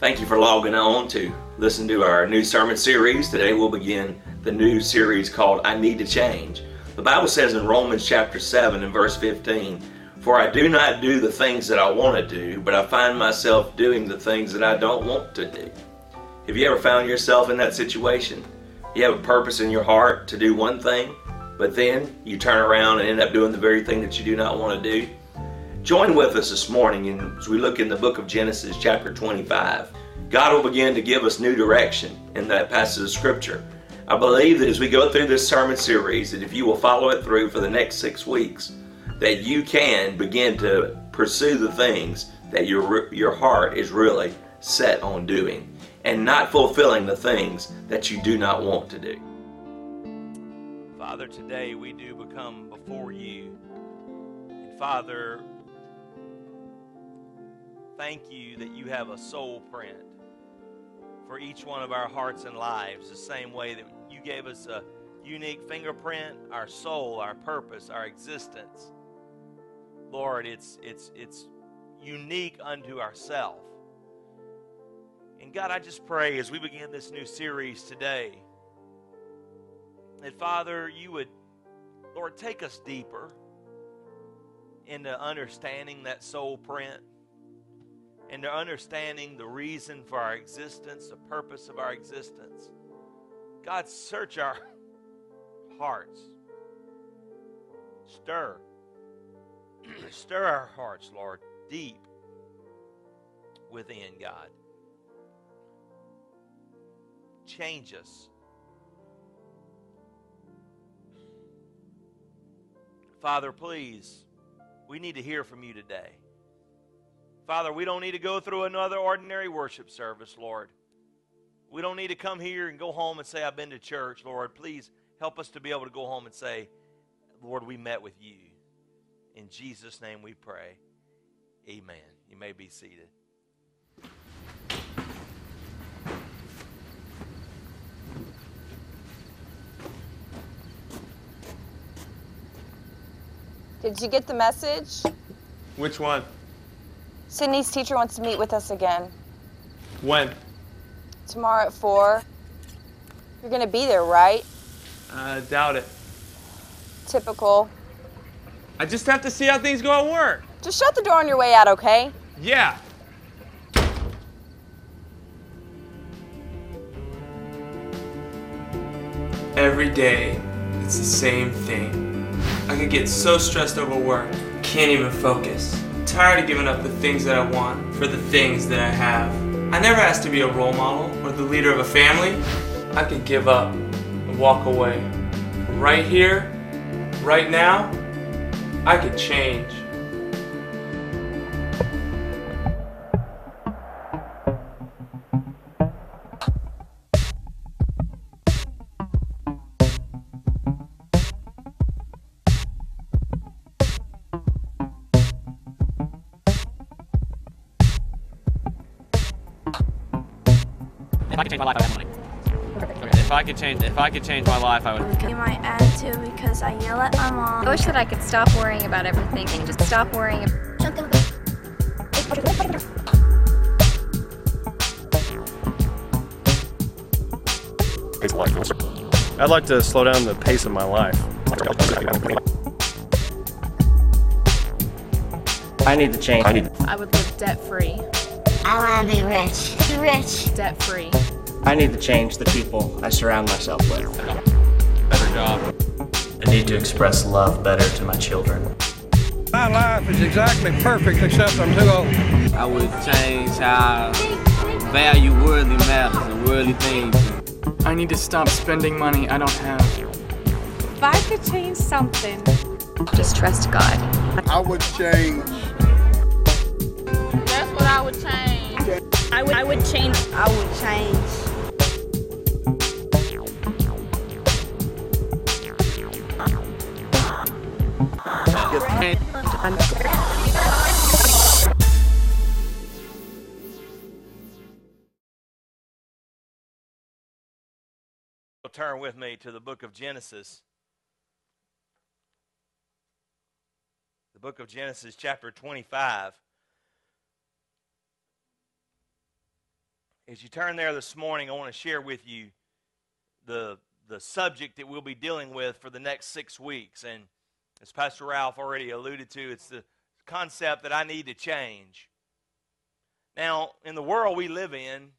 Thank you for logging on to listen to our new sermon series. Today we'll begin the new series called I Need to Change. The Bible says in Romans chapter 7 and verse 15, For I do not do the things that I want to do, but I find myself doing the things that I don't want to do. Have you ever found yourself in that situation? You have a purpose in your heart to do one thing, but then you turn around and end up doing the very thing that you do not want to do? Join with us this morning as we look in the book of Genesis, chapter 25. God will begin to give us new direction in that passage of Scripture. I believe that as we go through this sermon series, that if you will follow it through for the next six weeks, that you can begin to pursue the things that your, your heart is really set on doing and not fulfilling the things that you do not want to do. Father, today we do become before you. And Father, thank you that you have a soul print for each one of our hearts and lives, the same way that you gave us a unique fingerprint, our soul, our purpose, our existence. Lord, it's it's it's unique unto ourself. And God, I just pray as we begin this new series today that Father, you would Lord take us deeper into understanding that soul print and to understanding the reason for our existence, the purpose of our existence. God, search our hearts. Stir. Stir our hearts, Lord, deep within, God. Change us. Father, please, we need to hear from you today. Father, we don't need to go through another ordinary worship service, Lord. We don't need to come here and go home and say, I've been to church, Lord. Please help us to be able to go home and say, Lord, we met with you. In Jesus' name we pray. Amen. You may be seated. Did you get the message? Which one? Sydney's teacher wants to meet with us again. When? Tomorrow at 4. You're gonna be there, right? I uh, doubt it. Typical. I just have to see how things go at work. Just shut the door on your way out, okay? Yeah. Every day, it's the same thing. I could get so stressed over work, can't even focus tired of giving up the things that I want for the things that I have. I never asked to be a role model or the leader of a family. I could give up and walk away. Right here, right now, I could change. My life, I have money. Okay, if I could change, if I could change my life, I would. Be my attitude because I yell at my mom. I wish that I could stop worrying about everything and just stop worrying. About. I'd like to slow down the pace of my life. I need to change. I, need I would live debt free. I want to be rich. Rich. Debt free. I need to change the people I surround myself with. Better job. I need to express love better to my children. My life is exactly perfect except I'm too old. I would change how I value worldly matters and worldly things. I need to stop spending money I don't have. If I could change something, just trust God. I would change. That's what I would change. I would, I would change. I would change. Turn with me to the book of Genesis. The book of Genesis, chapter 25. As you turn there this morning, I want to share with you the, the subject that we'll be dealing with for the next six weeks. And as Pastor Ralph already alluded to, it's the concept that I need to change. Now, in the world we live in,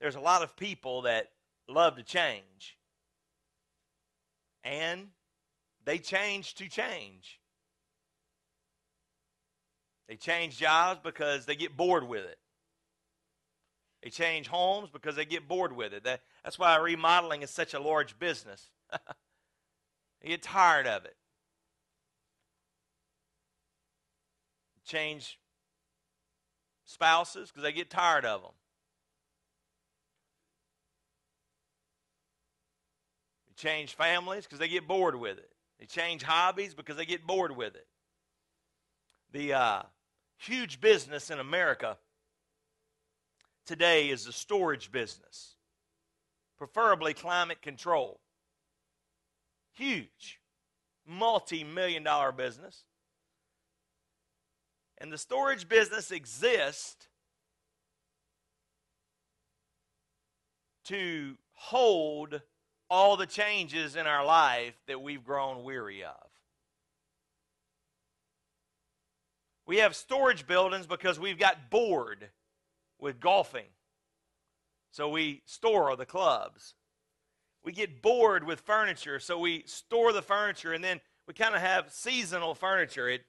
there's a lot of people that love to change. And they change to change. They change jobs because they get bored with it. They change homes because they get bored with it. That, that's why remodeling is such a large business. they get tired of it. Change spouses because they get tired of them. They change families because they get bored with it. They change hobbies because they get bored with it. The uh, huge business in America today is the storage business, preferably climate control. Huge, multi million dollar business. And the storage business exists to hold all the changes in our life that we've grown weary of. We have storage buildings because we've got bored with golfing. So we store the clubs. We get bored with furniture, so we store the furniture, and then we kind of have seasonal furniture. It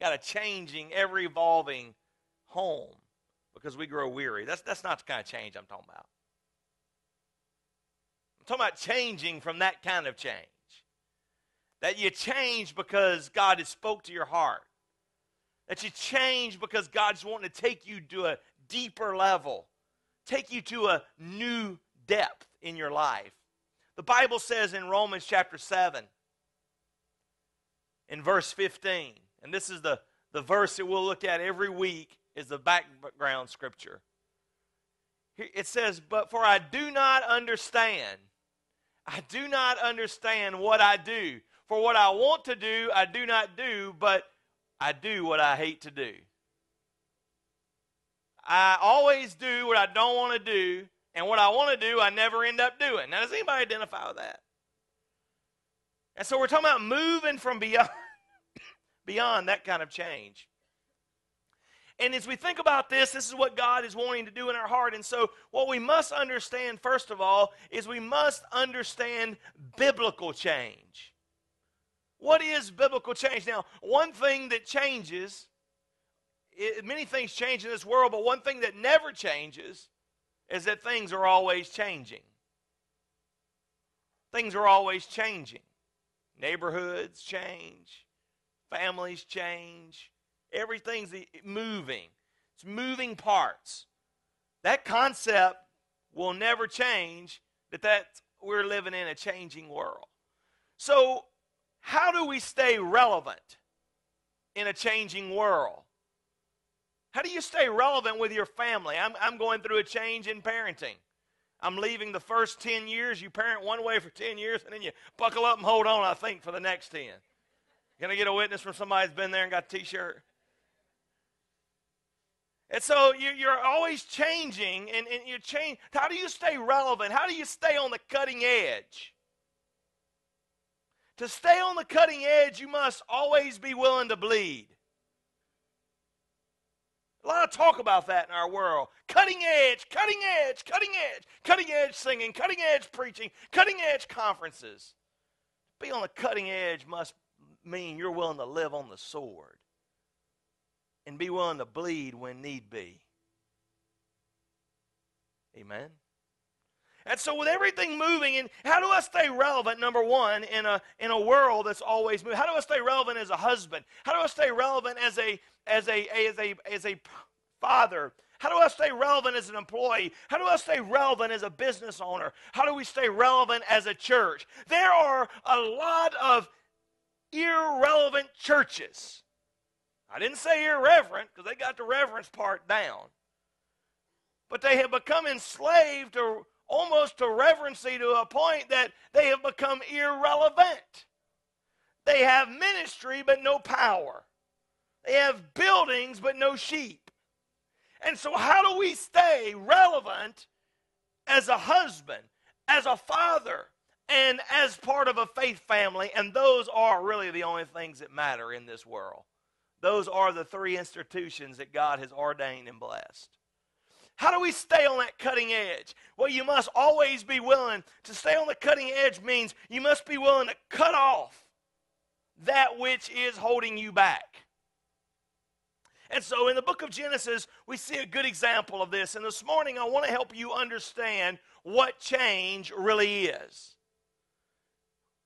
got a changing, ever evolving home because we grow weary. That's, that's not the kind of change I'm talking about. I'm talking about changing from that kind of change. That you change because God has spoke to your heart. That you change because God's wanting to take you to a deeper level, take you to a new depth in your life. The Bible says in Romans chapter 7, in verse 15, and this is the, the verse that we'll look at every week, is the background scripture. It says, But for I do not understand, I do not understand what I do. For what I want to do, I do not do, but I do what I hate to do. I always do what I don't want to do, and what I want to do, I never end up doing. Now, does anybody identify with that? And so we're talking about moving from beyond, beyond that kind of change. And as we think about this, this is what God is wanting to do in our heart. And so, what we must understand, first of all, is we must understand biblical change. What is biblical change? Now, one thing that changes, it, many things change in this world, but one thing that never changes is that things are always changing. Things are always changing. Neighborhoods change, families change, everything's moving. It's moving parts. That concept will never change that that we're living in a changing world. So how do we stay relevant in a changing world? How do you stay relevant with your family? I'm, I'm going through a change in parenting. I'm leaving the first 10 years. You parent one way for 10 years, and then you buckle up and hold on, I think, for the next 10. Can I get a witness from somebody that's been there and got a t shirt? And so you, are always changing, and, and you change. How do you stay relevant? How do you stay on the cutting edge? To stay on the cutting edge, you must always be willing to bleed. A lot of talk about that in our world. Cutting edge, cutting edge, cutting edge, cutting edge singing, cutting edge preaching, cutting edge conferences. Be on the cutting edge must mean you're willing to live on the sword and be willing to bleed when need be. Amen. And so, with everything moving, and how do I stay relevant? Number one, in a in a world that's always moving. How do I stay relevant as a husband? How do I stay relevant as a as a as a as a father? How do I stay relevant as an employee? How do I stay relevant as a business owner? How do we stay relevant as a church? There are a lot of irrelevant churches. I didn't say irreverent because they got the reverence part down. But they have become enslaved to almost to reverency to a point that they have become irrelevant. They have ministry but no power. They have buildings but no sheep. And so, how do we stay relevant as a husband, as a father, and as part of a faith family? And those are really the only things that matter in this world. Those are the three institutions that God has ordained and blessed. How do we stay on that cutting edge? Well, you must always be willing to stay on the cutting edge means you must be willing to cut off that which is holding you back. And so in the book of Genesis, we see a good example of this. And this morning, I want to help you understand what change really is.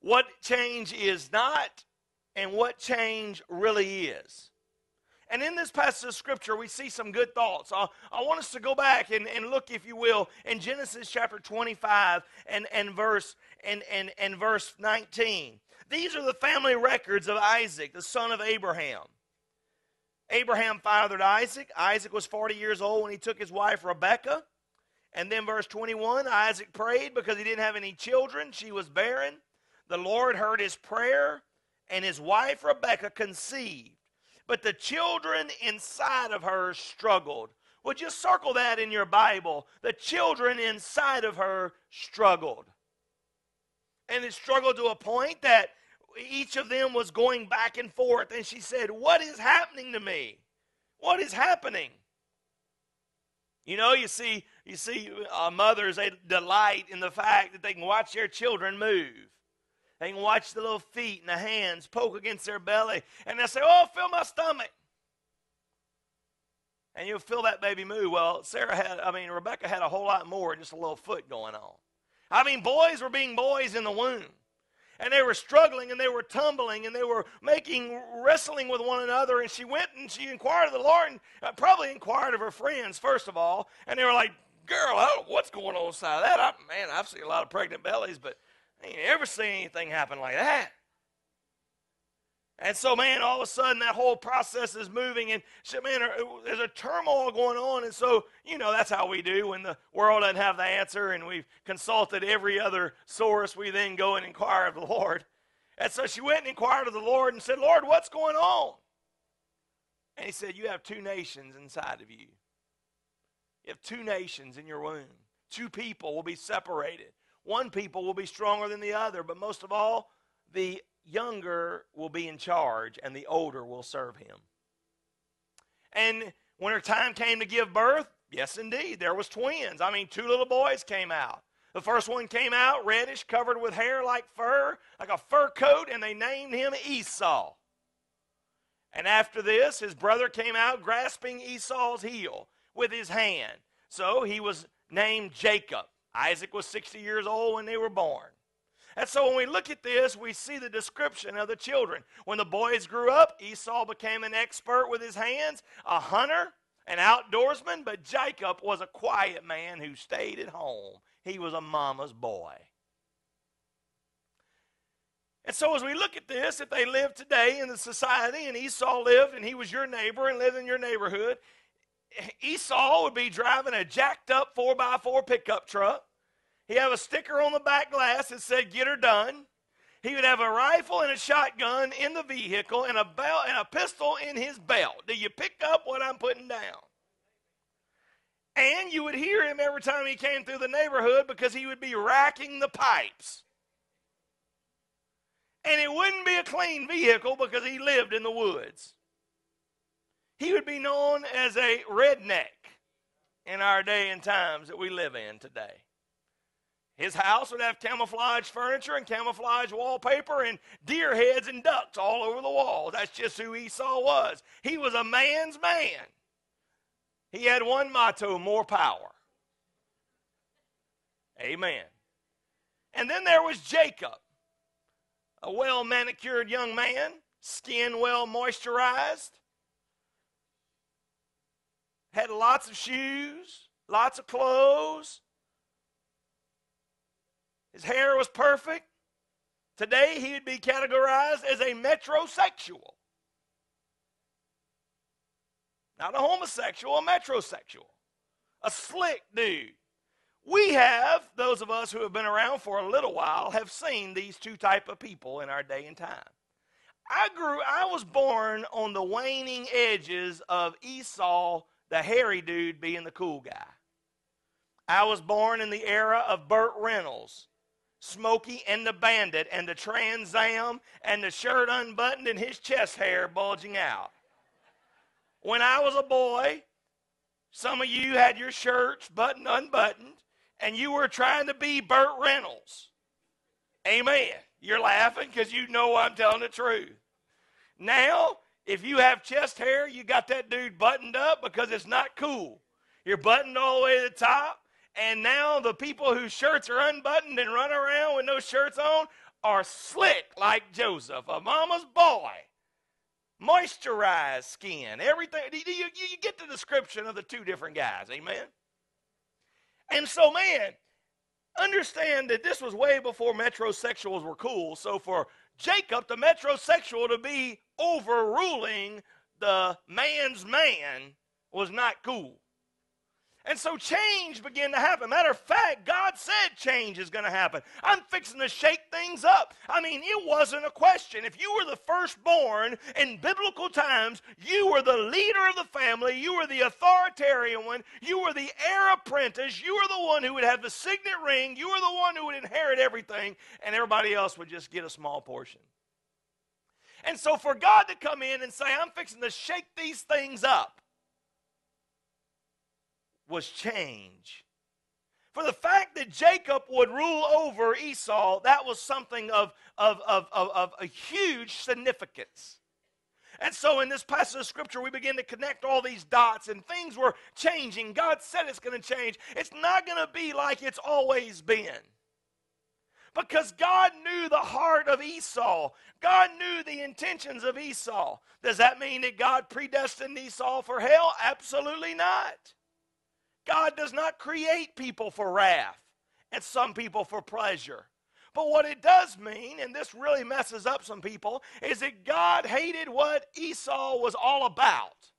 What change is not, and what change really is. And in this passage of Scripture, we see some good thoughts. I, I want us to go back and, and look, if you will, in Genesis chapter 25 and, and, verse, and, and, and verse 19. These are the family records of Isaac, the son of Abraham. Abraham fathered Isaac. Isaac was 40 years old when he took his wife Rebekah. And then verse 21 Isaac prayed because he didn't have any children. She was barren. The Lord heard his prayer, and his wife Rebekah conceived but the children inside of her struggled. Would you circle that in your Bible? The children inside of her struggled. And it struggled to a point that each of them was going back and forth. And she said, What is happening to me? What is happening? You know, you see, you see, uh, mothers they delight in the fact that they can watch their children move. They can watch the little feet and the hands poke against their belly, and they'll say, Oh, feel my stomach. And you'll feel that baby move. Well, Sarah had, I mean, Rebecca had a whole lot more just a little foot going on. I mean, boys were being boys in the womb. And they were struggling and they were tumbling and they were making, wrestling with one another. And she went and she inquired of the Lord and uh, probably inquired of her friends, first of all. And they were like, Girl, I don't know what's going on inside of that. I, man, I've seen a lot of pregnant bellies, but I ain't ever seen anything happen like that. And so, man, all of a sudden that whole process is moving, and so, man, there's a turmoil going on. And so, you know, that's how we do when the world doesn't have the answer, and we've consulted every other source. We then go and inquire of the Lord. And so she went and inquired of the Lord and said, Lord, what's going on? And he said, You have two nations inside of you. You have two nations in your womb. Two people will be separated. One people will be stronger than the other, but most of all, the younger will be in charge and the older will serve him. And when her time came to give birth, yes, indeed, there was twins. I mean, two little boys came out. The first one came out reddish, covered with hair like fur, like a fur coat, and they named him Esau. And after this, his brother came out grasping Esau's heel with his hand. So he was named Jacob. Isaac was 60 years old when they were born. And so when we look at this, we see the description of the children. When the boys grew up, Esau became an expert with his hands, a hunter, an outdoorsman, but Jacob was a quiet man who stayed at home. He was a mama's boy. And so, as we look at this, if they lived today in the society and Esau lived and he was your neighbor and lived in your neighborhood, Esau would be driving a jacked up 4x4 pickup truck. He'd have a sticker on the back glass that said, Get her done. He would have a rifle and a shotgun in the vehicle and a belt and a pistol in his belt. Do you pick up what I'm putting down? And you would hear him every time he came through the neighborhood because he would be racking the pipes. And it wouldn't be a clean vehicle because he lived in the woods he would be known as a redneck in our day and times that we live in today. His house would have camouflage furniture and camouflage wallpaper and deer heads and ducks all over the walls. That's just who Esau was. He was a man's man. He had one motto more power. Amen. And then there was Jacob, a well manicured young man, skin well moisturized, had lots of shoes, lots of clothes. His hair was perfect. Today, he would be categorized as a metrosexual. Not a homosexual, a metrosexual. A slick dude. We have, those of us who have been around for a little while, have seen these two type of people in our day and time. I grew, I was born on the waning edges of Esau the hairy dude being the cool guy. I was born in the era of Burt Reynolds, Smokey and the Bandit, and the Trans Am, and the shirt unbuttoned and his chest hair bulging out. When I was a boy, some of you had your shirts buttoned unbuttoned, and you were trying to be Burt Reynolds. Amen. You're laughing because you know I'm telling the truth. Now, if you have chest hair, you got that dude buttoned up because it's not cool. You're buttoned all the way to the top, and now the people whose shirts are unbuttoned and run around with no shirts on are slick like Joseph, a mama's boy. Moisturized skin, everything. You, you, you get the description of the two different guys, amen? And so, man, understand that this was way before metrosexuals were cool. So, for Jacob, the metrosexual, to be overruling the man's man was not cool. And so change began to happen. Matter of fact, God said change is going to happen. I'm fixing to shake things up. I mean, it wasn't a question. If you were the firstborn in biblical times, you were the leader of the family, you were the authoritarian one, you were the heir apprentice, you were the one who would have the signet ring, you were the one who would inherit everything, and everybody else would just get a small portion. And so for God to come in and say, I'm fixing to shake these things up was change. For the fact that Jacob would rule over Esau, that was something of, of, of, of, of a huge significance. And so in this passage of scripture, we begin to connect all these dots and things were changing. God said it's going to change. It's not going to be like it's always been. Because God knew the heart of Esau. God knew the intentions of Esau. Does that mean that God predestined Esau for hell? Absolutely not. God does not create people for wrath and some people for pleasure. But what it does mean, and this really messes up some people, is that God hated what Esau was all about.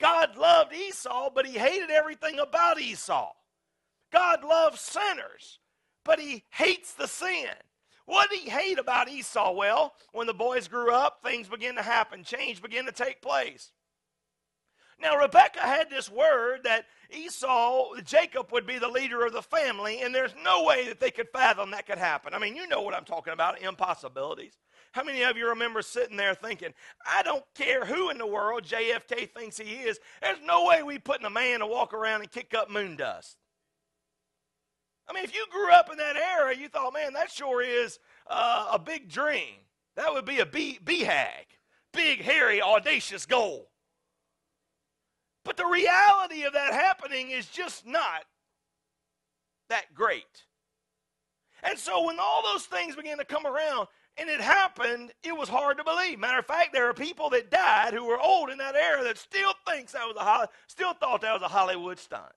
God loved Esau, but he hated everything about Esau. God loves sinners, but he hates the sin. What did he hate about Esau? Well, when the boys grew up, things began to happen, change began to take place. Now, Rebecca had this word that Esau, Jacob would be the leader of the family, and there's no way that they could fathom that could happen. I mean, you know what I'm talking about impossibilities. How many of you remember sitting there thinking, I don't care who in the world JFK thinks he is, there's no way we putting a man to walk around and kick up moon dust. I mean, if you grew up in that era, you thought, man, that sure is uh, a big dream. That would be a BHAG, big, hairy, audacious goal. But the reality of that happening is just not that great. And so when all those things began to come around and it happened, it was hard to believe. Matter of fact, there are people that died who were old in that era that still thinks that was a still thought that was a Hollywood stunt.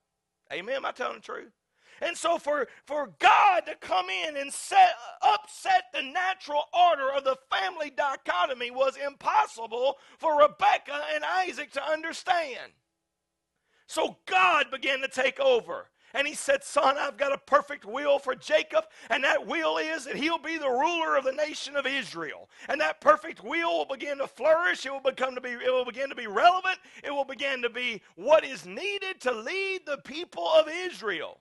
Amen. Am I telling the truth? And so for, for God to come in and set, upset the natural order of the family dichotomy was impossible for Rebecca and Isaac to understand. So God began to take over. And he said, Son, I've got a perfect will for Jacob, and that will is that he'll be the ruler of the nation of Israel. And that perfect will will begin to flourish. It will become to be, it will begin to be relevant. It will begin to be what is needed to lead the people of Israel.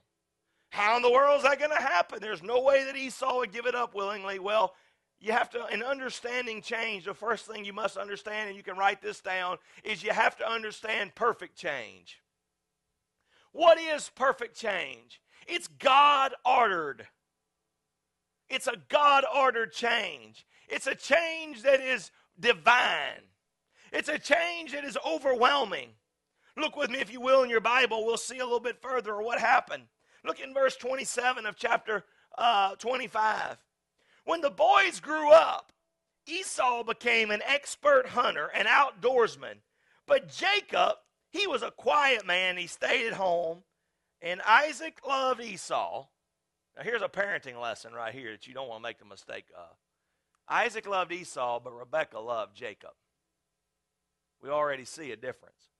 How in the world is that going to happen? There's no way that Esau would give it up willingly. Well, you have to, in understanding change, the first thing you must understand, and you can write this down, is you have to understand perfect change. What is perfect change? It's God ordered. It's a God ordered change. It's a change that is divine. It's a change that is overwhelming. Look with me, if you will, in your Bible. We'll see a little bit further what happened. Look in verse 27 of chapter uh, 25. When the boys grew up, Esau became an expert hunter, and outdoorsman. But Jacob he was a quiet man. He stayed at home. And Isaac loved Esau. Now, here's a parenting lesson right here that you don't want to make the mistake of. Isaac loved Esau, but Rebekah loved Jacob. We already see a difference.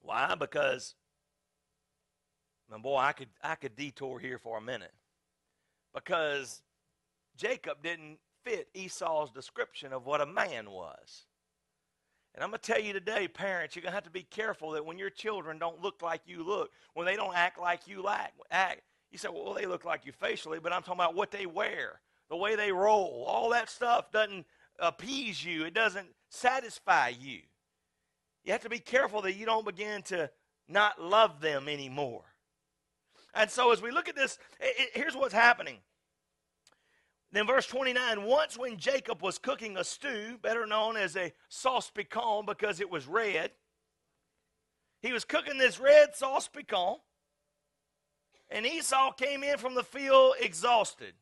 Why? Because, and boy, I could I could detour here for a minute. Because Jacob didn't fit Esau's description of what a man was. And I'm going to tell you today, parents, you're going to have to be careful that when your children don't look like you look, when they don't act like you like, act. You say, well, they look like you facially, but I'm talking about what they wear, the way they roll. All that stuff doesn't appease you, it doesn't satisfy you. You have to be careful that you don't begin to not love them anymore. And so as we look at this, it, it, here's what's happening. Then verse 29, once when Jacob was cooking a stew, better known as a sauce piquant because it was red, he was cooking this red sauce piquant, and Esau came in from the field exhausted.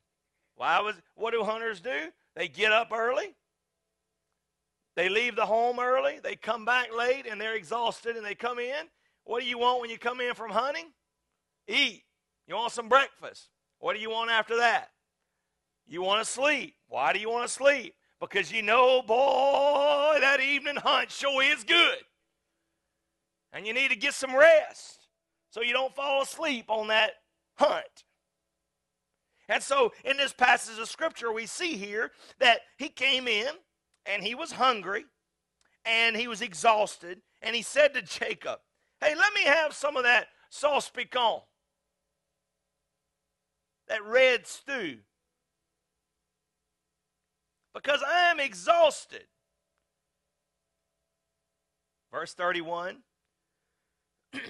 Why was what do hunters do? They get up early. They leave the home early. They come back late and they're exhausted and they come in. What do you want when you come in from hunting? Eat. You want some breakfast. What do you want after that? You want to sleep. Why do you want to sleep? Because you know, boy, that evening hunt sure is good. And you need to get some rest so you don't fall asleep on that hunt. And so, in this passage of scripture, we see here that he came in and he was hungry and he was exhausted. And he said to Jacob, Hey, let me have some of that sauce piquant, that red stew because I am exhausted. Verse 31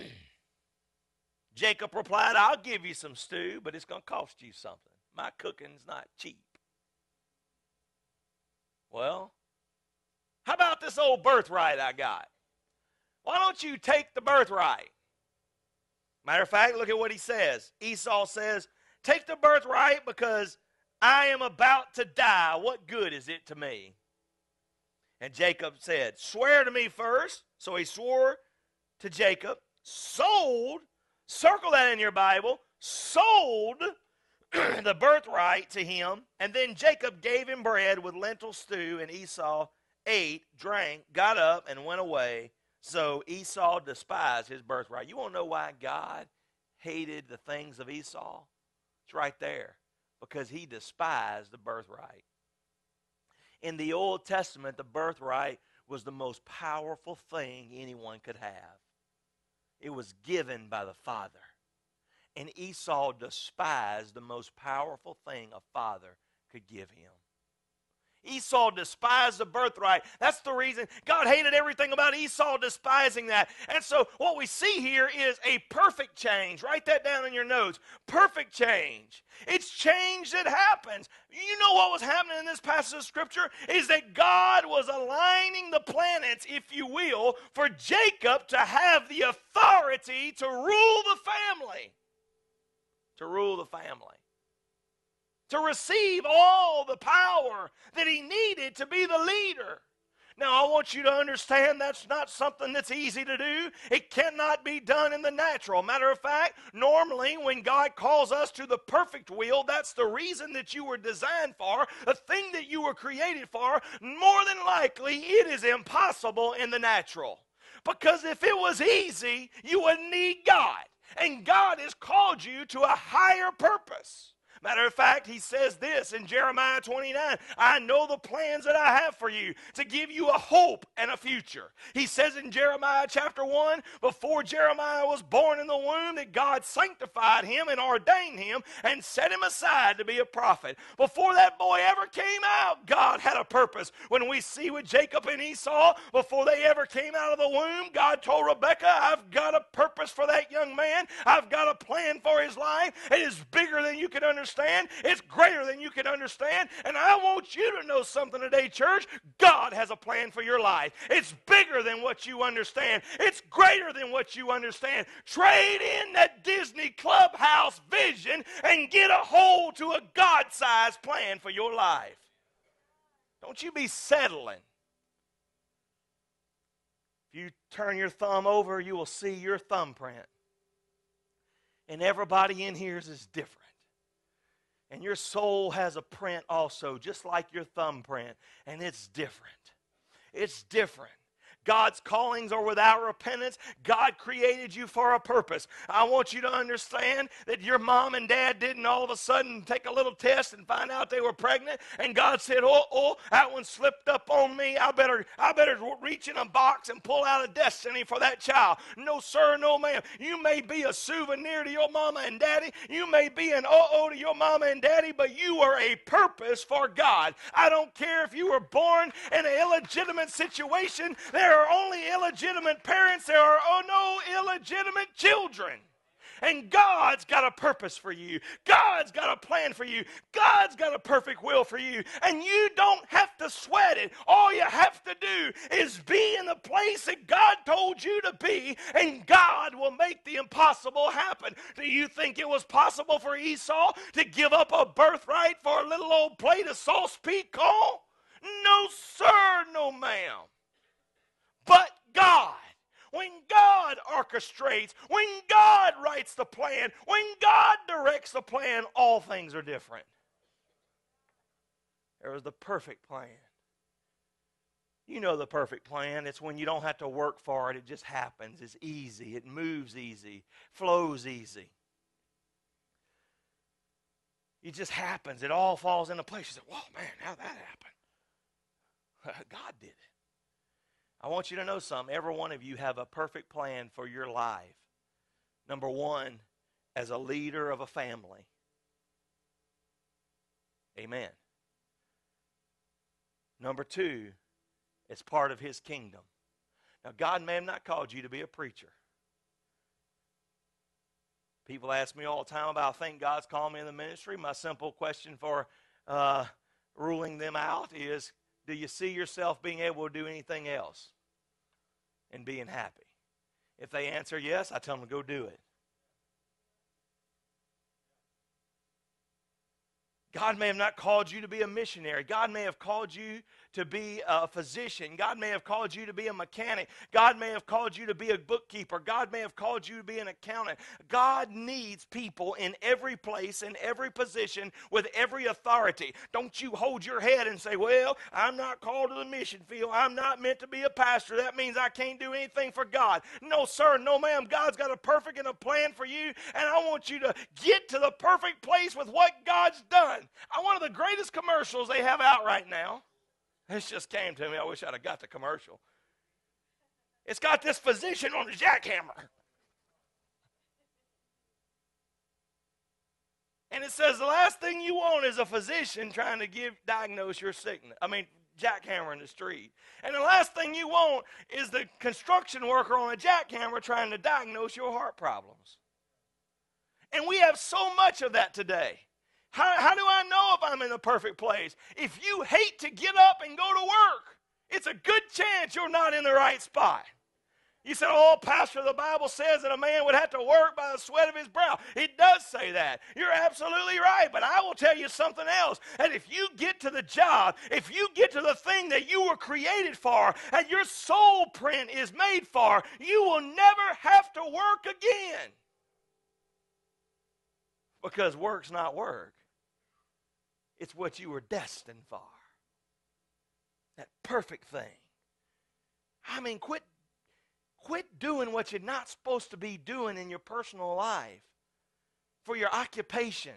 Jacob replied, I'll give you some stew, but it's going to cost you something. My cooking's not cheap. Well, how about this old birthright I got? Why don't you take the birthright? Matter of fact, look at what he says. Esau says, Take the birthright because I am about to die. What good is it to me? And Jacob said, Swear to me first. So he swore to Jacob, sold, circle that in your Bible, sold the birthright to him. And then Jacob gave him bread with lentil stew, and Esau ate, drank, got up, and went away. So Esau despised his birthright. You want to know why God hated the things of Esau? It's right there because he despised the birthright. In the Old Testament, the birthright was the most powerful thing anyone could have. It was given by the father. And Esau despised the most powerful thing a father could give him. Esau despised the birthright. That's the reason God hated everything about Esau despising that. And so what we see here is a perfect change. Write that down in your notes. Perfect change. It's change that happens. You know what was happening in this passage of scripture is that God was aligning the planets, if you will, for Jacob to have the authority to rule the family. To rule the family to receive all the power that he needed to be the leader. Now, I want you to understand that's not something that's easy to do. It cannot be done in the natural. Matter of fact, normally when God calls us to the perfect will, that's the reason that you were designed for, the thing that you were created for. More than likely, it is impossible in the natural. Because if it was easy, you wouldn't need God. And God has called you to a higher purpose. Matter of fact, he says this in Jeremiah 29 I know the plans that I have for you to give you a hope and a future. He says in Jeremiah chapter 1 before Jeremiah was born in the womb, that God sanctified him and ordained him and set him aside to be a prophet. Before that boy ever came out, God had a purpose. When we see with Jacob and Esau, before they ever came out of the womb, God told Rebekah, I've got a purpose for that young man, I've got a plan for his life. It is bigger than you can understand understand. It's greater than you can understand. And I want you to know something today, church. God has a plan for your life. It's bigger than what you understand, it's greater than what you understand. Trade in that Disney clubhouse vision and get a hold to a God sized plan for your life. Don't you be settling. If you turn your thumb over, you will see your thumbprint. And everybody in here is different. And your soul has a print also, just like your thumbprint, and it's different. It's different. God's callings are without repentance. God created you for a purpose. I want you to understand that your mom and dad didn't all of a sudden take a little test and find out they were pregnant, and God said, "Oh, oh, that one slipped up on me. I better, I better reach in a box and pull out a destiny for that child." No, sir, no, ma'am. You may be a souvenir to your mama and daddy. You may be an oh-oh to your mama and daddy, but you are a purpose for God. I don't care if you were born in an illegitimate situation. There are only illegitimate parents. There are oh, no illegitimate children. And God's got a purpose for you. God's got a plan for you. God's got a perfect will for you. And you don't have to sweat it. All you have to do is be in the place that God told you to be, and God will make the impossible happen. Do you think it was possible for Esau to give up a birthright for a little old plate of sauce piquant? No, sir, no, ma'am. But God when God orchestrates, when God writes the plan, when God directs the plan, all things are different. There was the perfect plan. You know the perfect plan. It's when you don't have to work for it, it just happens. It's easy, it moves easy, flows easy. It just happens. It all falls into place. You say, whoa, man, how that happened? God did it. I want you to know something. Every one of you have a perfect plan for your life. Number one, as a leader of a family. Amen. Number two, as part of his kingdom. Now, God may have not called you to be a preacher. People ask me all the time about, I think God's called me in the ministry. My simple question for uh, ruling them out is do you see yourself being able to do anything else and being happy? If they answer yes, I tell them to go do it. God may have not called you to be a missionary. God may have called you to be a physician. God may have called you to be a mechanic. God may have called you to be a bookkeeper. God may have called you to be an accountant. God needs people in every place, in every position, with every authority. Don't you hold your head and say, Well, I'm not called to the mission field. I'm not meant to be a pastor. That means I can't do anything for God. No, sir, no, ma'am. God's got a perfect and a plan for you, and I want you to get to the perfect place with what God's done. I, one of the greatest commercials they have out right now this just came to me. I wish I'd have got the commercial. It's got this physician on a jackhammer. And it says the last thing you want is a physician trying to give diagnose your sickness. I mean, jackhammer in the street. And the last thing you want is the construction worker on a jackhammer trying to diagnose your heart problems. And we have so much of that today. How, how do I know if I'm in the perfect place? If you hate to get up and go to work, it's a good chance you're not in the right spot. You said, Oh, Pastor, the Bible says that a man would have to work by the sweat of his brow. It does say that. You're absolutely right. But I will tell you something else. And if you get to the job, if you get to the thing that you were created for and your soul print is made for, you will never have to work again. Because work's not work. It's what you were destined for. That perfect thing. I mean, quit quit doing what you're not supposed to be doing in your personal life for your occupation.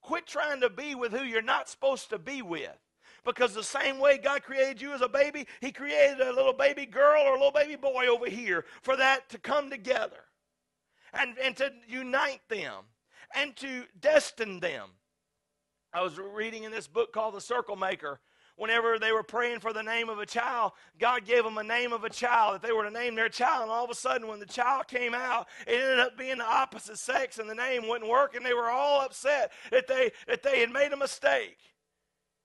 Quit trying to be with who you're not supposed to be with. Because the same way God created you as a baby, He created a little baby girl or a little baby boy over here for that to come together and, and to unite them and to destine them. I was reading in this book called The Circle Maker. Whenever they were praying for the name of a child, God gave them a name of a child that they were to name their child. And all of a sudden, when the child came out, it ended up being the opposite sex, and the name wouldn't work. And they were all upset that they that they had made a mistake.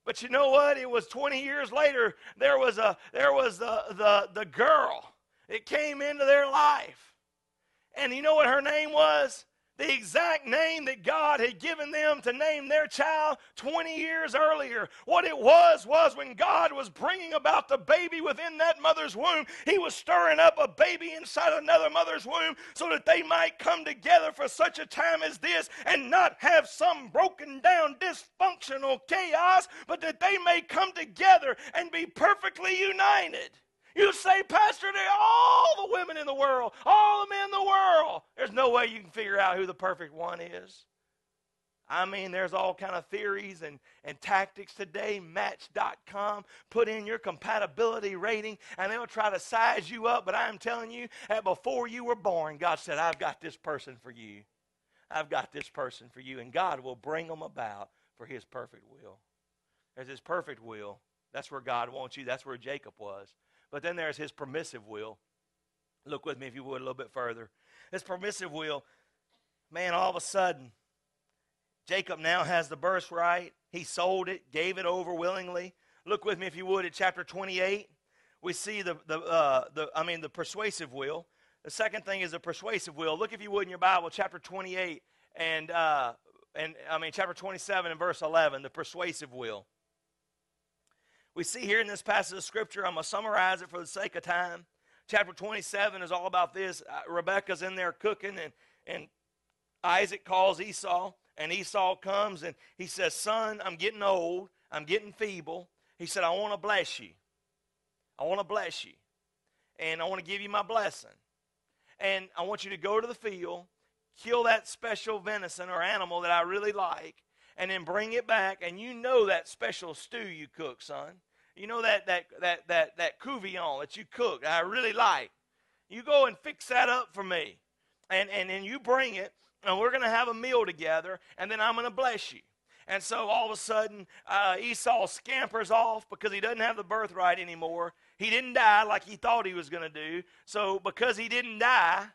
But you know what? It was 20 years later. There was a there was the the the girl. It came into their life, and you know what her name was? The exact name that God had given them to name their child 20 years earlier. What it was, was when God was bringing about the baby within that mother's womb, He was stirring up a baby inside another mother's womb so that they might come together for such a time as this and not have some broken down, dysfunctional chaos, but that they may come together and be perfectly united. You say, Pastor, they all the women in the world, all the men in the world. There's no way you can figure out who the perfect one is. I mean, there's all kind of theories and, and tactics today. Match.com, put in your compatibility rating, and they'll try to size you up. But I'm telling you, that before you were born, God said, I've got this person for you. I've got this person for you. And God will bring them about for his perfect will. There's his perfect will. That's where God wants you. That's where Jacob was. But then there's his permissive will. Look with me, if you would, a little bit further. His permissive will, man, all of a sudden, Jacob now has the birthright. He sold it, gave it over willingly. Look with me, if you would, at chapter 28. We see the, the, uh, the I mean, the persuasive will. The second thing is the persuasive will. Look, if you would, in your Bible, chapter 28 and, uh, and I mean, chapter 27 and verse 11, the persuasive will. We see here in this passage of Scripture, I'm going to summarize it for the sake of time. Chapter 27 is all about this. Uh, Rebecca's in there cooking, and, and Isaac calls Esau. And Esau comes and he says, Son, I'm getting old. I'm getting feeble. He said, I want to bless you. I want to bless you. And I want to give you my blessing. And I want you to go to the field, kill that special venison or animal that I really like, and then bring it back. And you know that special stew you cook, son. You know that that that that that couvillon that you cook I really like. You go and fix that up for me. And and then you bring it and we're to have a meal together, and then I'm to bless you. And so all of a sudden, uh, Esau scampers off because he doesn't have the birthright anymore. He didn't die like he thought he was going to do. So because he didn't die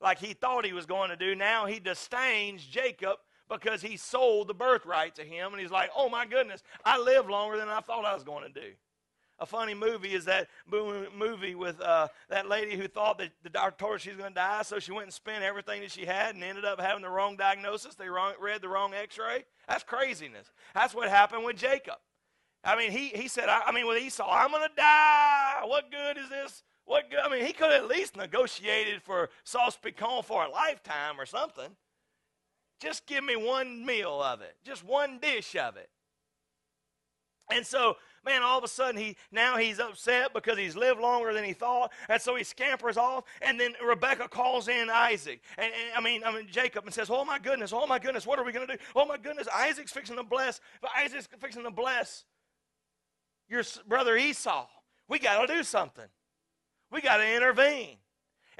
like he thought he was going to do, now he disdains Jacob because he sold the birthright to him. And he's like, oh my goodness, I live longer than I thought I was going to do a funny movie is that movie with uh, that lady who thought that the doctor told her she was going to die, so she went and spent everything that she had and ended up having the wrong diagnosis. They wrong, read the wrong x ray. That's craziness. That's what happened with Jacob. I mean, he, he said, I, I mean, with Esau, I'm going to die. What good is this? What good? I mean, he could at least negotiated for sauce piquant for a lifetime or something. Just give me one meal of it, just one dish of it. And so man, all of a sudden he now he's upset because he's lived longer than he thought, and so he scampers off. And then Rebecca calls in Isaac, and, and I mean, I mean Jacob, and says, "Oh my goodness, oh my goodness, what are we going to do? Oh my goodness, Isaac's fixing to bless, but Isaac's fixing to bless your brother Esau. We got to do something. We got to intervene."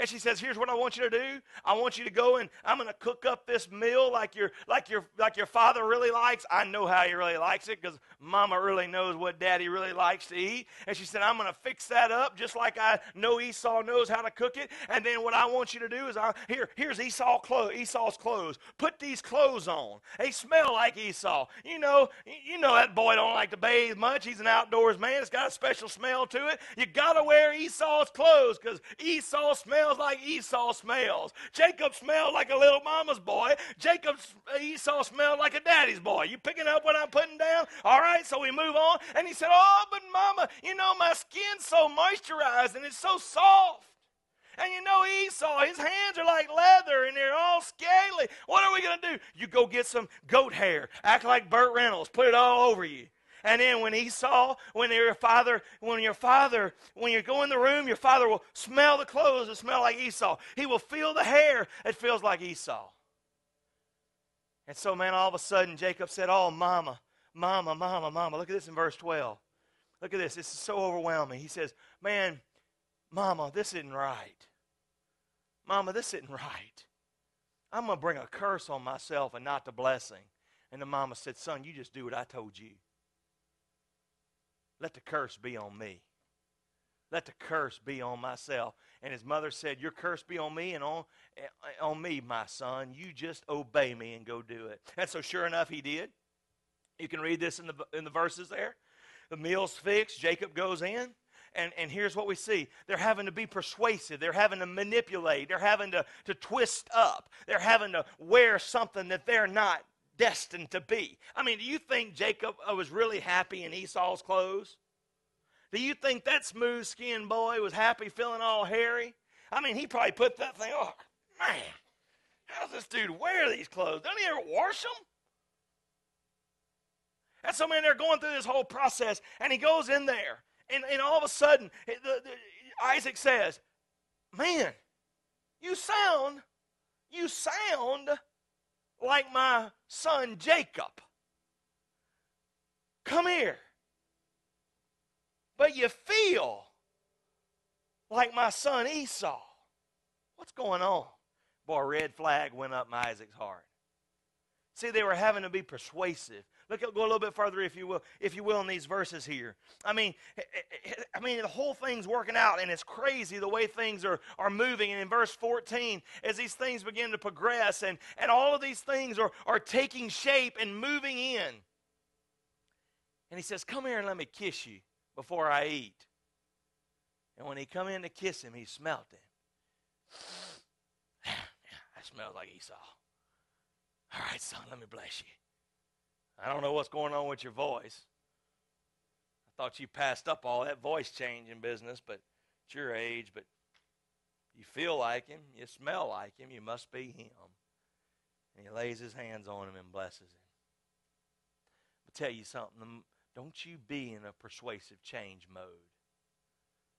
And she says, "Here's what I want you to do. I want you to go and I'm going to cook up this meal like your like your like your father really likes. I know how he really likes it because Mama really knows what Daddy really likes to eat." And she said, "I'm going to fix that up just like I know Esau knows how to cook it. And then what I want you to do is, I, here here's Esau clothes, Esau's clothes. Put these clothes on. They smell like Esau. You know, you know that boy don't like to bathe much. He's an outdoors man. It's got a special smell to it. You got to wear Esau's clothes because Esau smells." Smells like Esau smells. Jacob smelled like a little mama's boy. Jacob Esau smelled like a daddy's boy. You picking up what I'm putting down? All right, so we move on. And he said, Oh, but mama, you know, my skin's so moisturized and it's so soft. And you know Esau, his hands are like leather and they're all scaly. What are we going to do? You go get some goat hair, act like Burt Reynolds, put it all over you. And then when Esau, when your father, when your father, when you go in the room, your father will smell the clothes that smell like Esau. He will feel the hair that feels like Esau. And so, man, all of a sudden, Jacob said, Oh, mama, mama, mama, mama. Look at this in verse 12. Look at this. This is so overwhelming. He says, Man, mama, this isn't right. Mama, this isn't right. I'm going to bring a curse on myself and not the blessing. And the mama said, Son, you just do what I told you. Let the curse be on me. Let the curse be on myself. And his mother said, Your curse be on me and on, eh, on me, my son. You just obey me and go do it. And so, sure enough, he did. You can read this in the, in the verses there. The meal's fixed. Jacob goes in. And, and here's what we see they're having to be persuasive, they're having to manipulate, they're having to, to twist up, they're having to wear something that they're not destined to be. I mean, do you think Jacob uh, was really happy in Esau's clothes? Do you think that smooth skinned boy was happy feeling all hairy? I mean, he probably put that thing, oh, man, how does this dude wear these clothes? Doesn't he ever wash them? And so, man, they're going through this whole process, and he goes in there, and, and all of a sudden, the, the, Isaac says, Man, you sound, you sound like my son Jacob. Come here. But you feel like my son Esau. What's going on? Boy, a red flag went up in Isaac's heart. See, they were having to be persuasive. Look, go a little bit further, if you will, if you will, in these verses here. I mean, eh, eh, eh, I mean, the whole thing's working out, and it's crazy the way things are, are moving. And in verse 14, as these things begin to progress, and, and all of these things are, are taking shape and moving in. And he says, Come here and let me kiss you before I eat. And when he come in to kiss him, he smelt him. that smells like Esau. All right, son, let me bless you. I don't know what's going on with your voice. I thought you passed up all that voice changing business, but it's your age, but you feel like him, you smell like him, you must be him. And he lays his hands on him and blesses him. But tell you something, um, don't you be in a persuasive change mode.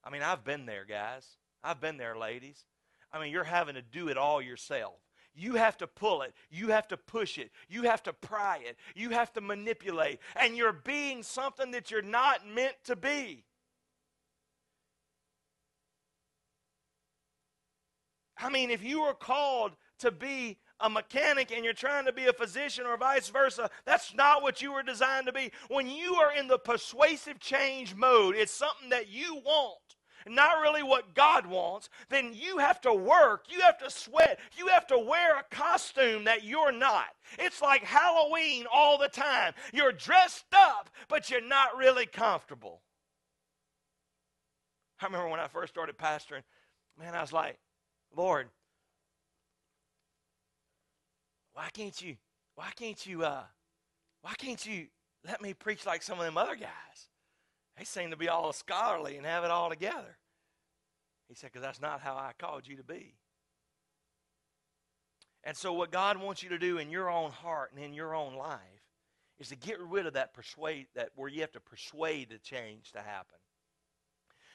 I mean, I've been there, guys. I've been there, ladies. I mean, you're having to do it all yourself. You have to pull it. You have to push it. You have to pry it. You have to manipulate. And you're being something that you're not meant to be. I mean, if you were called to be a mechanic and you're trying to be a physician or vice versa, that's not what you were designed to be. When you are in the persuasive change mode, it's something that you want not really what God wants, then you have to work, you have to sweat, you have to wear a costume that you're not. It's like Halloween all the time. You're dressed up, but you're not really comfortable. I remember when I first started pastoring, man, I was like, Lord, why can't you, why can't you, uh, why can't you let me preach like some of them other guys? They seem to be all scholarly and have it all together. He said, because that's not how I called you to be. And so, what God wants you to do in your own heart and in your own life is to get rid of that persuade that where you have to persuade the change to happen.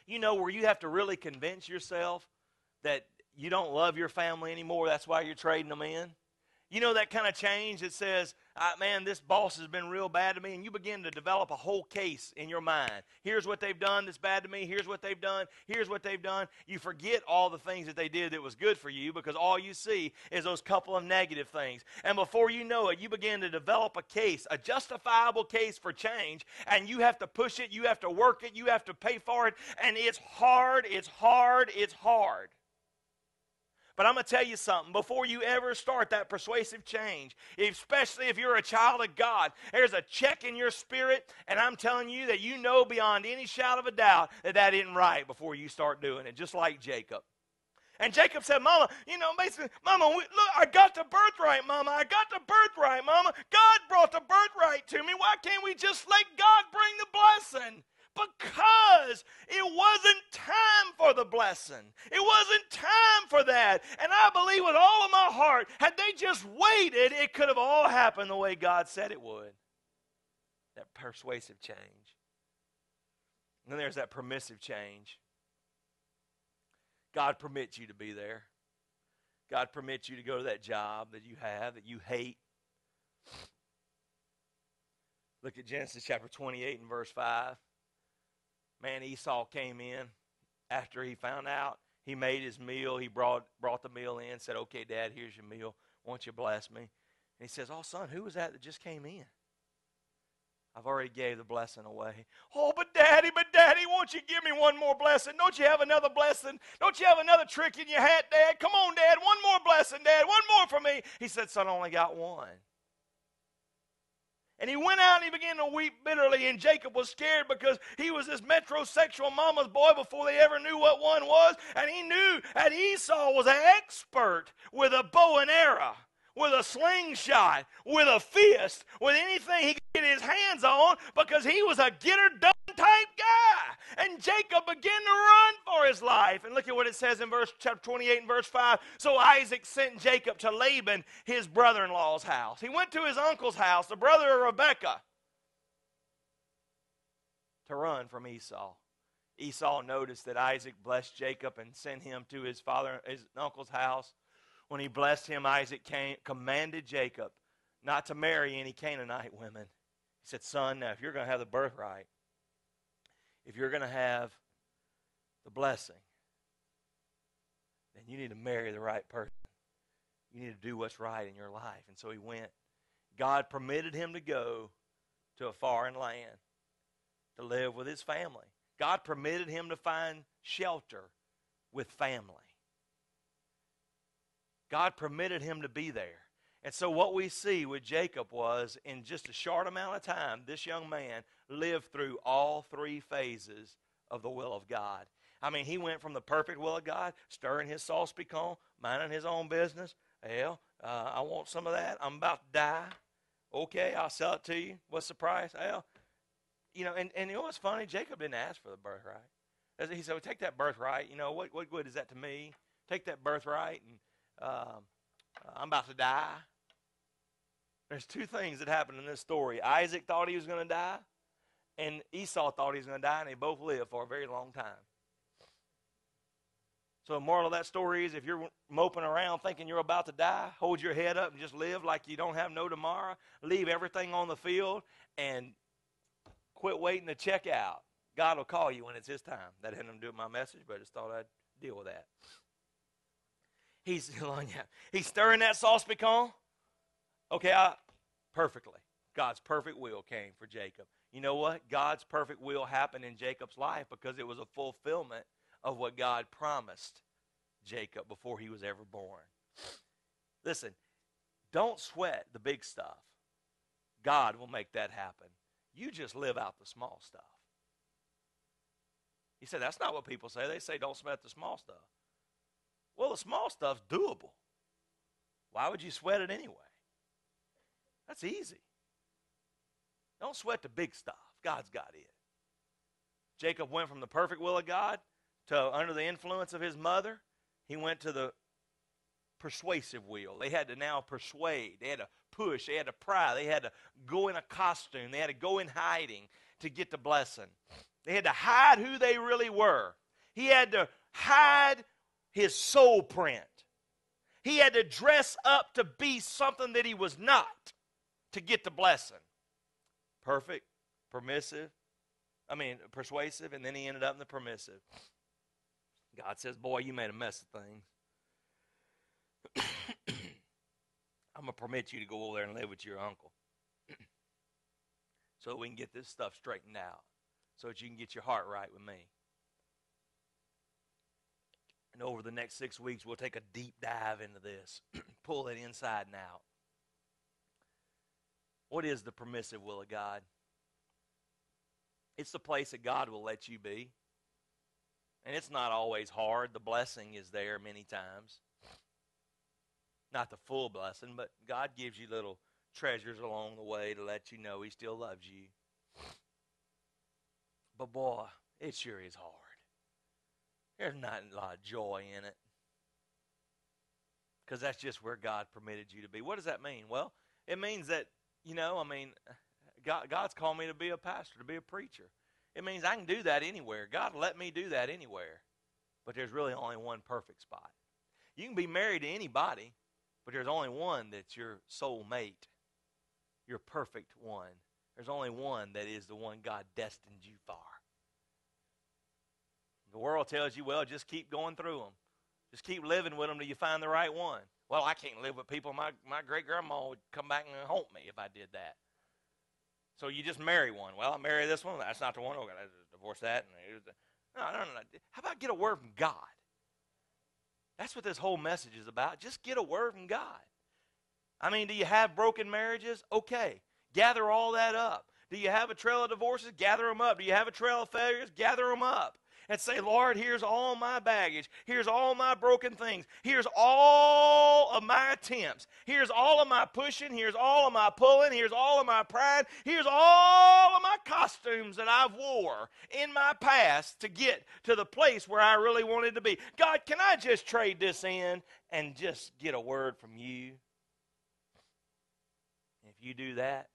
You know, where you have to really convince yourself that you don't love your family anymore. That's why you're trading them in. You know that kind of change that says, uh, man, this boss has been real bad to me, and you begin to develop a whole case in your mind. Here's what they've done that's bad to me. Here's what they've done. Here's what they've done. You forget all the things that they did that was good for you because all you see is those couple of negative things. And before you know it, you begin to develop a case, a justifiable case for change, and you have to push it, you have to work it, you have to pay for it, and it's hard, it's hard, it's hard. But I'm going to tell you something. Before you ever start that persuasive change, especially if you're a child of God, there's a check in your spirit, and I'm telling you that you know beyond any shadow of a doubt that that isn't right before you start doing it, just like Jacob. And Jacob said, Mama, you know, basically, Mama, we, look, I got the birthright, Mama. I got the birthright, Mama. God brought the birthright to me. Why can't we just let God bring the blessing? Because it wasn't time for the blessing. It wasn't time for that. And I believe with all of my heart, had they just waited, it could have all happened the way God said it would. That persuasive change. And then there's that permissive change. God permits you to be there. God permits you to go to that job that you have that you hate. Look at Genesis chapter 28 and verse 5 man, Esau came in after he found out. He made his meal. He brought, brought the meal in, said, Okay, Dad, here's your meal. Won't you bless me? And he says, Oh, son, who was that that just came in? I've already gave the blessing away. Oh, but daddy, but daddy, won't you give me one more blessing? Don't you have another blessing? Don't you have another trick in your hat, Dad? Come on, Dad, one more blessing, Dad, one more for me. He said, Son, I only got one. And he went out and he began to weep bitterly. And Jacob was scared because he was this metrosexual mama's boy before they ever knew what one was. And he knew that Esau was an expert with a bow and arrow, with a slingshot, with a fist, with anything he could get his hands on because he was a get her done type guy. And Jacob began to run for his life. And look at what it says in verse chapter 28 and verse 5. So Isaac sent Jacob to Laban, his brother in law's house. He went to his uncle's house, the brother of Rebekah, to run from Esau. Esau noticed that Isaac blessed Jacob and sent him to his father, his uncle's house. When he blessed him, Isaac came, commanded Jacob not to marry any Canaanite women. He said, Son, now if you're going to have the birthright, if you're going to have the blessing, then you need to marry the right person. You need to do what's right in your life. And so he went. God permitted him to go to a foreign land to live with his family. God permitted him to find shelter with family. God permitted him to be there. And so, what we see with Jacob was in just a short amount of time, this young man lived through all three phases of the will of God. I mean, he went from the perfect will of God, stirring his sauce piquant, minding his own business. Hell, uh, I want some of that. I'm about to die. Okay, I'll sell it to you. What's the price? Hell, you know, and, and you know what's funny? Jacob didn't ask for the birthright. He said, well, take that birthright. You know, what, what good is that to me? Take that birthright, and um, I'm about to die. There's two things that happened in this story. Isaac thought he was going to die, and Esau thought he was going to die, and they both lived for a very long time. So the moral of that story is if you're moping around thinking you're about to die, hold your head up and just live like you don't have no tomorrow. Leave everything on the field and quit waiting to check out. God will call you when it's his time. That had nothing to do my message, but I just thought I'd deal with that. He's he's stirring that sauce piquant. Okay, I, perfectly. God's perfect will came for Jacob. You know what? God's perfect will happened in Jacob's life because it was a fulfillment of what God promised Jacob before he was ever born. Listen, don't sweat the big stuff. God will make that happen. You just live out the small stuff. He said, That's not what people say. They say, Don't sweat the small stuff. Well, the small stuff's doable. Why would you sweat it anyway? That's easy. Don't sweat the big stuff. God's got it. Jacob went from the perfect will of God to under the influence of his mother. He went to the persuasive will. They had to now persuade. They had to push. They had to pry. They had to go in a costume. They had to go in hiding to get the blessing. They had to hide who they really were. He had to hide his soul print. He had to dress up to be something that he was not to get the blessing. Perfect, permissive, I mean, persuasive, and then he ended up in the permissive. God says, Boy, you made a mess of things. I'm going to permit you to go over there and live with your uncle so we can get this stuff straightened out, so that you can get your heart right with me. And over the next six weeks, we'll take a deep dive into this, pull it inside and out. What is the permissive will of God? It's the place that God will let you be. And it's not always hard. The blessing is there many times. Not the full blessing, but God gives you little treasures along the way to let you know He still loves you. But boy, it sure is hard. There's not a lot of joy in it. Because that's just where God permitted you to be. What does that mean? Well, it means that, you know, I mean, God, God's called me to be a pastor, to be a preacher. It means I can do that anywhere. God let me do that anywhere. But there's really only one perfect spot. You can be married to anybody, but there's only one that's your soul mate, your perfect one. There's only one that is the one God destined you for. The world tells you, well, just keep going through them. Just keep living with them till you find the right one. Well, I can't live with people. My, my great grandma would come back and haunt me if I did that. So you just marry one. Well, I marry this one. That's not the one. Oh, okay, I divorce that. No, no, no, no. How about get a word from God? That's what this whole message is about. Just get a word from God. I mean, do you have broken marriages? Okay. Gather all that up. Do you have a trail of divorces? Gather them up. Do you have a trail of failures? Gather them up and say, Lord, here's all my baggage. Here's all my broken things. Here's all of my attempts. Here's all of my pushing. Here's all of my pulling. Here's all of my pride. Here's all of my costumes that I've wore in my past to get to the place where I really wanted to be. God, can I just trade this in and just get a word from you? If you do that,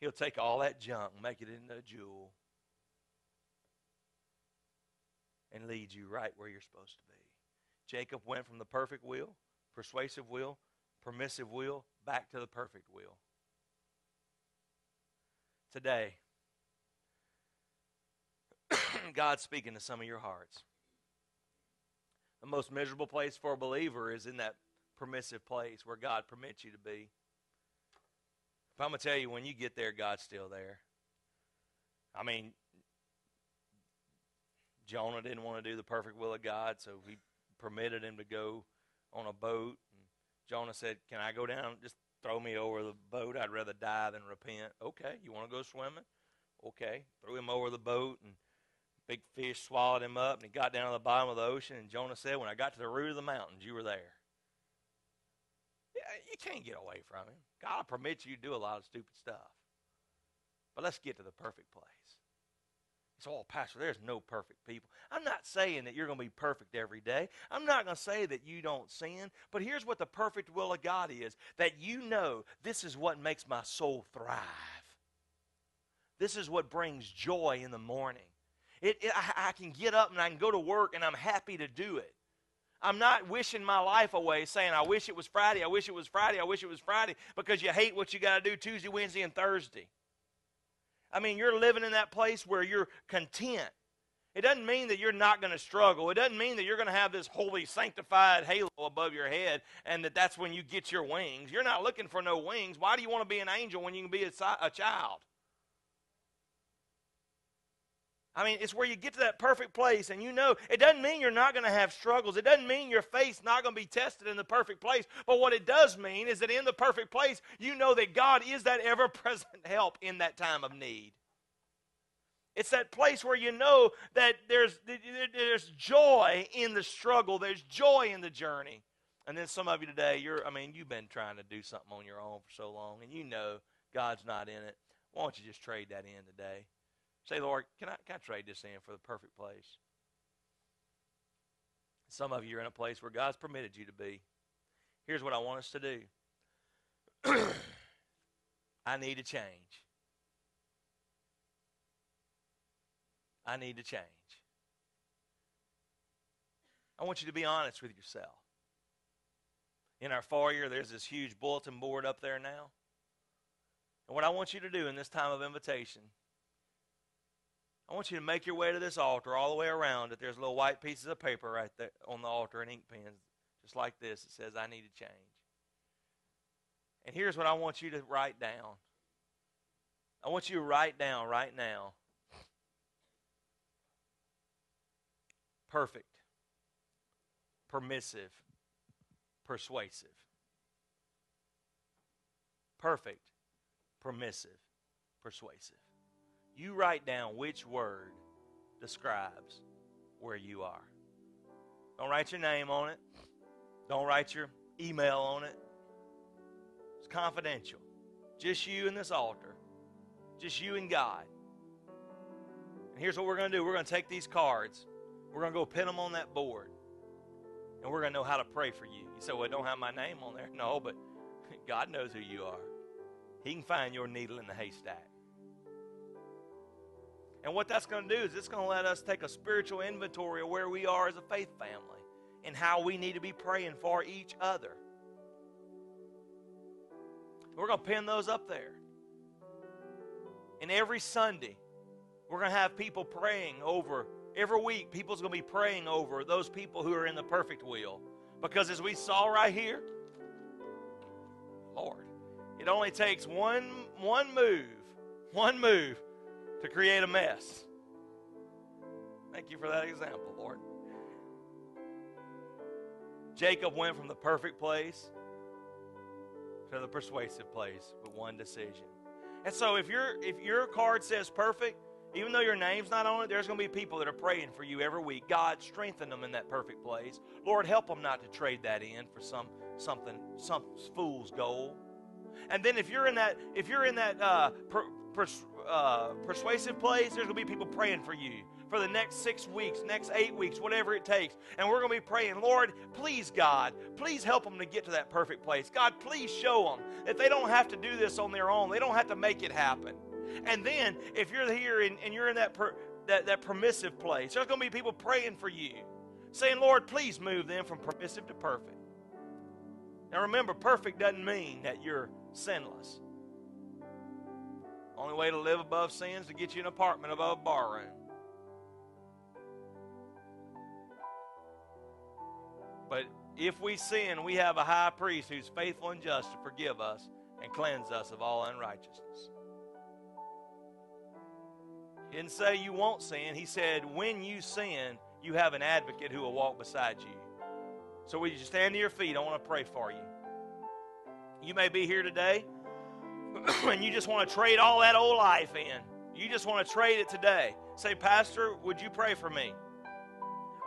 he'll take all that junk and make it into a jewel. And lead you right where you're supposed to be. Jacob went from the perfect will, persuasive will, permissive will, back to the perfect will. Today, God's speaking to some of your hearts. The most miserable place for a believer is in that permissive place where God permits you to be. If I'm going to tell you, when you get there, God's still there. I mean, Jonah didn't want to do the perfect will of God, so he permitted him to go on a boat. And Jonah said, Can I go down? Just throw me over the boat. I'd rather die than repent. Okay, you want to go swimming? Okay. Threw him over the boat, and big fish swallowed him up, and he got down to the bottom of the ocean. And Jonah said, When I got to the root of the mountains, you were there. You can't get away from him. God permits you to do a lot of stupid stuff. But let's get to the perfect place. It's all, Pastor, there's no perfect people. I'm not saying that you're going to be perfect every day. I'm not going to say that you don't sin. But here's what the perfect will of God is that you know this is what makes my soul thrive. This is what brings joy in the morning. It, it I, I can get up and I can go to work and I'm happy to do it. I'm not wishing my life away saying, I wish it was Friday, I wish it was Friday, I wish it was Friday, because you hate what you got to do Tuesday, Wednesday, and Thursday. I mean, you're living in that place where you're content. It doesn't mean that you're not going to struggle. It doesn't mean that you're going to have this holy, sanctified halo above your head and that that's when you get your wings. You're not looking for no wings. Why do you want to be an angel when you can be a, a child? I mean, it's where you get to that perfect place, and you know it doesn't mean you're not going to have struggles. It doesn't mean your faith's not going to be tested in the perfect place. But what it does mean is that in the perfect place, you know that God is that ever present help in that time of need. It's that place where you know that there's, there's joy in the struggle, there's joy in the journey. And then some of you today, you're, I mean, you've been trying to do something on your own for so long, and you know God's not in it. Why don't you just trade that in today? Say, Lord, can I, can I trade this in for the perfect place? Some of you are in a place where God's permitted you to be. Here's what I want us to do I need to change. I need to change. I want you to be honest with yourself. In our foyer, there's this huge bulletin board up there now. And what I want you to do in this time of invitation I want you to make your way to this altar all the way around it. There's little white pieces of paper right there on the altar and ink pens, just like this. It says, I need to change. And here's what I want you to write down. I want you to write down right now perfect, permissive, persuasive. Perfect, permissive, persuasive you write down which word describes where you are. Don't write your name on it. Don't write your email on it. It's confidential. Just you and this altar. Just you and God. And here's what we're going to do we're going to take these cards, we're going to go pin them on that board, and we're going to know how to pray for you. You say, Well, I don't have my name on there. No, but God knows who you are. He can find your needle in the haystack. And what that's going to do is it's going to let us take a spiritual inventory of where we are as a faith family and how we need to be praying for each other. We're going to pin those up there. And every Sunday, we're going to have people praying over, every week, people's going to be praying over those people who are in the perfect will. Because as we saw right here, Lord, it only takes one, one move, one move to create a mess. Thank you for that example, Lord. Jacob went from the perfect place to the persuasive place with one decision. And so if your if your card says perfect, even though your name's not on it, there's going to be people that are praying for you every week. God, strengthen them in that perfect place. Lord, help them not to trade that in for some something some fool's goal. And then if you're in that if you're in that uh, per, pers- uh, persuasive place, there's going to be people praying for you for the next six weeks, next eight weeks, whatever it takes. And we're going to be praying, Lord, please, God, please help them to get to that perfect place. God, please show them that they don't have to do this on their own, they don't have to make it happen. And then, if you're here and, and you're in that per, that, that permissive place. There's going to be people praying for you, saying, Lord, please move them from permissive to perfect. Now remember, perfect doesn't mean that you're sinless. Only way to live above sin is to get you an apartment above a bar room. But if we sin, we have a high priest who's faithful and just to forgive us and cleanse us of all unrighteousness. He didn't say you won't sin. He said, when you sin, you have an advocate who will walk beside you. So, will you stand to your feet? I want to pray for you. You may be here today and you just want to trade all that old life in. You just want to trade it today. Say, Pastor, would you pray for me?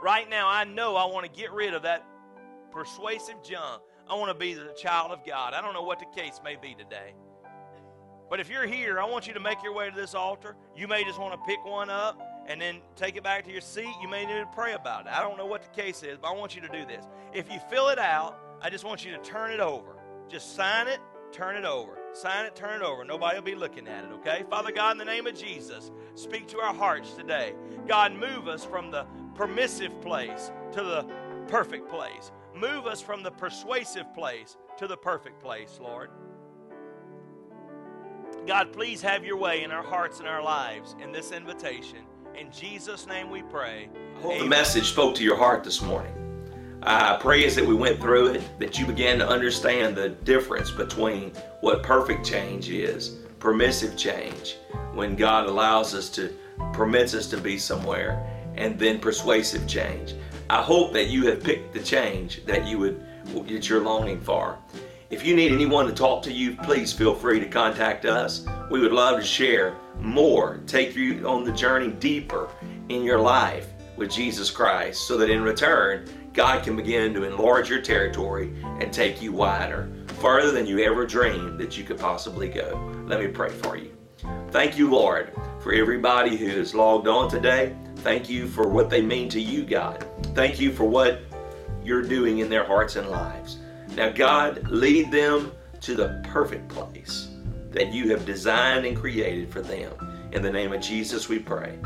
Right now, I know I want to get rid of that persuasive junk. I want to be the child of God. I don't know what the case may be today. But if you're here, I want you to make your way to this altar. You may just want to pick one up and then take it back to your seat. You may need to pray about it. I don't know what the case is, but I want you to do this. If you fill it out, I just want you to turn it over. Just sign it, turn it over. Sign it, turn it over. Nobody will be looking at it, okay? Father God, in the name of Jesus, speak to our hearts today. God, move us from the permissive place to the perfect place. Move us from the persuasive place to the perfect place, Lord. God, please have your way in our hearts and our lives in this invitation. In Jesus' name we pray. I hope the message spoke to your heart this morning. Uh, I pray as that we went through it that you began to understand the difference between what perfect change is, permissive change, when God allows us to, permits us to be somewhere, and then persuasive change. I hope that you have picked the change that you would that you're longing for. If you need anyone to talk to you, please feel free to contact us. We would love to share more, take you on the journey deeper in your life with Jesus Christ so that in return, God can begin to enlarge your territory and take you wider, further than you ever dreamed that you could possibly go. Let me pray for you. Thank you, Lord, for everybody who has logged on today. Thank you for what they mean to you, God. Thank you for what you're doing in their hearts and lives. Now, God, lead them to the perfect place that you have designed and created for them. In the name of Jesus, we pray.